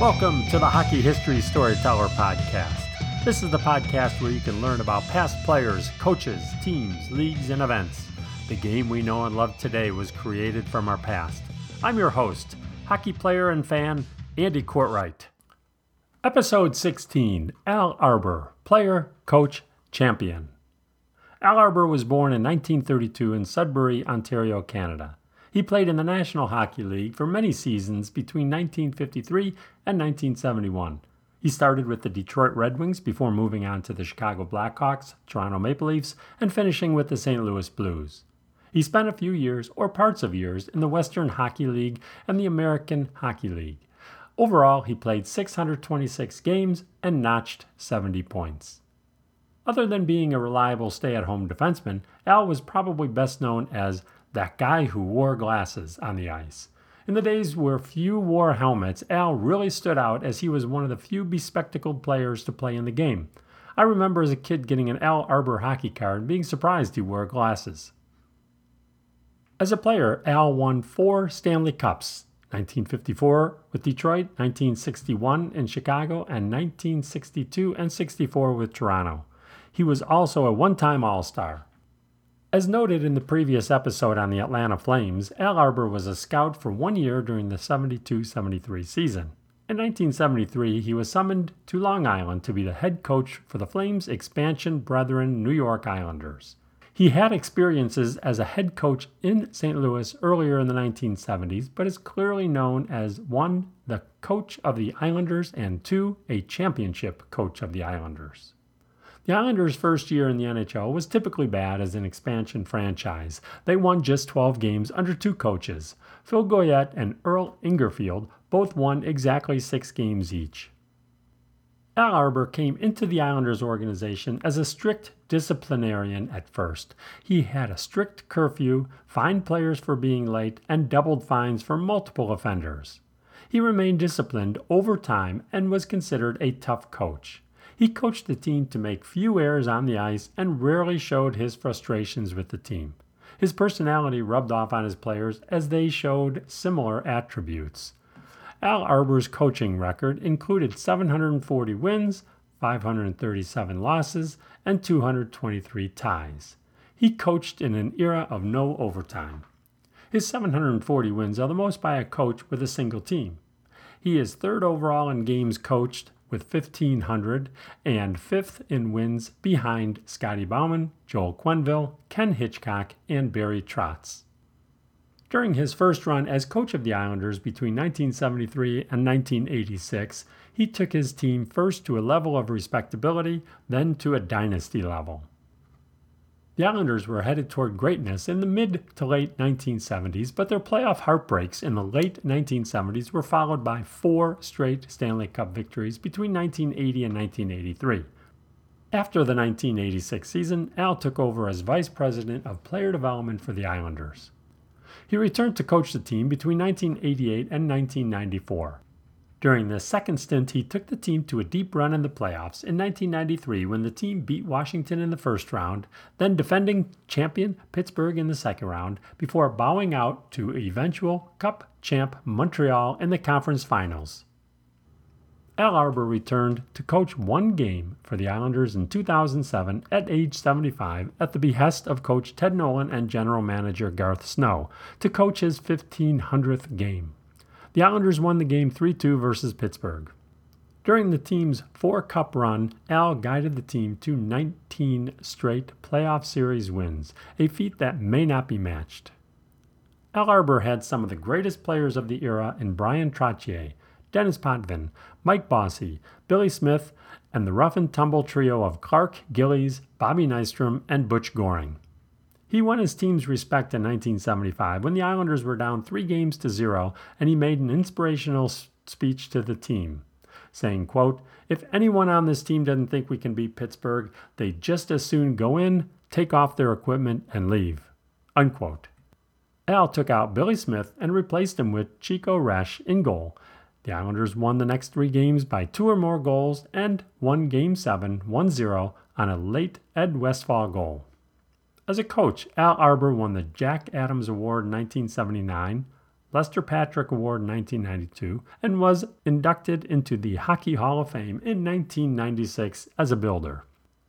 Welcome to the Hockey History Storyteller Podcast. This is the podcast where you can learn about past players, coaches, teams, leagues, and events. The game we know and love today was created from our past. I'm your host, hockey player and fan, Andy Courtwright. Episode 16 Al Arbour, player, coach, champion. Al Arbour was born in 1932 in Sudbury, Ontario, Canada. He played in the National Hockey League for many seasons between 1953 and 1971. He started with the Detroit Red Wings before moving on to the Chicago Blackhawks, Toronto Maple Leafs, and finishing with the St. Louis Blues. He spent a few years, or parts of years, in the Western Hockey League and the American Hockey League. Overall, he played 626 games and notched 70 points. Other than being a reliable stay at home defenseman, Al was probably best known as that guy who wore glasses on the ice. In the days where few wore helmets, Al really stood out as he was one of the few bespectacled players to play in the game. I remember as a kid getting an Al Arbour hockey card and being surprised he wore glasses. As a player, Al won four Stanley Cups 1954 with Detroit, 1961 in Chicago, and 1962 and 64 with Toronto. He was also a one time All Star. As noted in the previous episode on the Atlanta Flames, Al Arbour was a scout for one year during the 72 73 season. In 1973, he was summoned to Long Island to be the head coach for the Flames' expansion brethren New York Islanders. He had experiences as a head coach in St. Louis earlier in the 1970s, but is clearly known as one, the coach of the Islanders, and two, a championship coach of the Islanders. The Islanders' first year in the NHL was typically bad as an expansion franchise. They won just 12 games under two coaches. Phil Goyette and Earl Ingarfield both won exactly six games each. Al Arbour came into the Islanders organization as a strict disciplinarian at first. He had a strict curfew, fined players for being late, and doubled fines for multiple offenders. He remained disciplined over time and was considered a tough coach. He coached the team to make few errors on the ice and rarely showed his frustrations with the team. His personality rubbed off on his players as they showed similar attributes. Al Arbour's coaching record included 740 wins, 537 losses, and 223 ties. He coached in an era of no overtime. His 740 wins are the most by a coach with a single team. He is third overall in games coached, with 1,500 and fifth in wins behind Scotty Bowman, Joel Quenneville, Ken Hitchcock, and Barry Trotz. During his first run as coach of the Islanders between 1973 and 1986, he took his team first to a level of respectability, then to a dynasty level. The Islanders were headed toward greatness in the mid to late 1970s, but their playoff heartbreaks in the late 1970s were followed by four straight Stanley Cup victories between 1980 and 1983. After the 1986 season, Al took over as vice president of player development for the Islanders. He returned to coach the team between 1988 and 1994. During the second stint, he took the team to a deep run in the playoffs in 1993 when the team beat Washington in the first round, then defending champion Pittsburgh in the second round, before bowing out to eventual Cup champ Montreal in the conference finals. Al Arbour returned to coach one game for the Islanders in 2007 at age 75 at the behest of coach Ted Nolan and general manager Garth Snow to coach his 1500th game. The Islanders won the game 3 2 versus Pittsburgh. During the team's four cup run, Al guided the team to 19 straight playoff series wins, a feat that may not be matched. Al Arbour had some of the greatest players of the era in Bryan Trottier, Denis Potvin, Mike Bossy, Billy Smith, and the rough and tumble trio of Clark Gillies, Bobby Nystrom, and Butch Goring. He won his team's respect in 1975 when the Islanders were down three games to zero, and he made an inspirational speech to the team, saying, quote, If anyone on this team doesn't think we can beat Pittsburgh, they just as soon go in, take off their equipment, and leave. Unquote. Al took out Billy Smith and replaced him with Chico Resch in goal. The Islanders won the next three games by two or more goals and won Game 7 1 0 on a late Ed Westfall goal. As a coach, Al Arbour won the Jack Adams Award in 1979, Lester Patrick Award in 1992 and was inducted into the Hockey Hall of Fame in 1996 as a builder.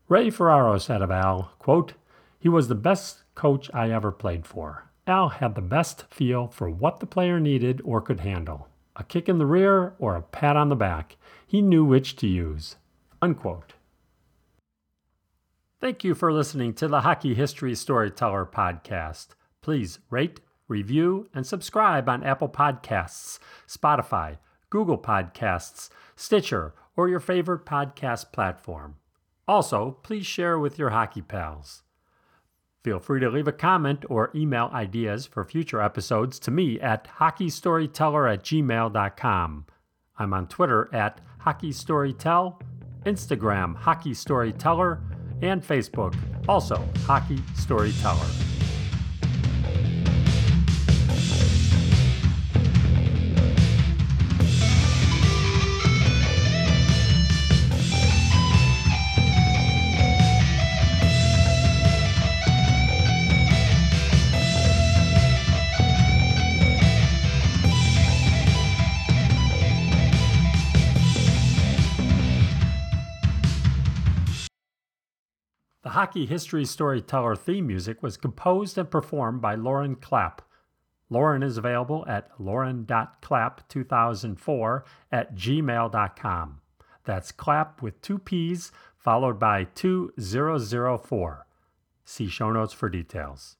Ray Ferraro said of Al, quote, He was the best coach I ever played for. Al had the best feel for what the player needed or could handle. A kick in the rear or a pat on the back. He knew which to use. Unquote. Thank you for listening to the Hockey History Storyteller podcast. Please rate, review, and subscribe on Apple Podcasts, Spotify, Google Podcasts, Stitcher, or your favorite podcast platform. Also, please share with your hockey pals. Feel free to leave a comment or email ideas for future episodes to me at hockeystoryteller at gmail.com. I'm on Twitter at hockeystorytell, Instagram hockeystoryteller, and Facebook also Hockey Storyteller. The Hockey History Storyteller theme music was composed and performed by Lauren Clapp. Lauren is available at lauren.clapp2004 at gmail.com. That's clap with two P's followed by 2004. See show notes for details.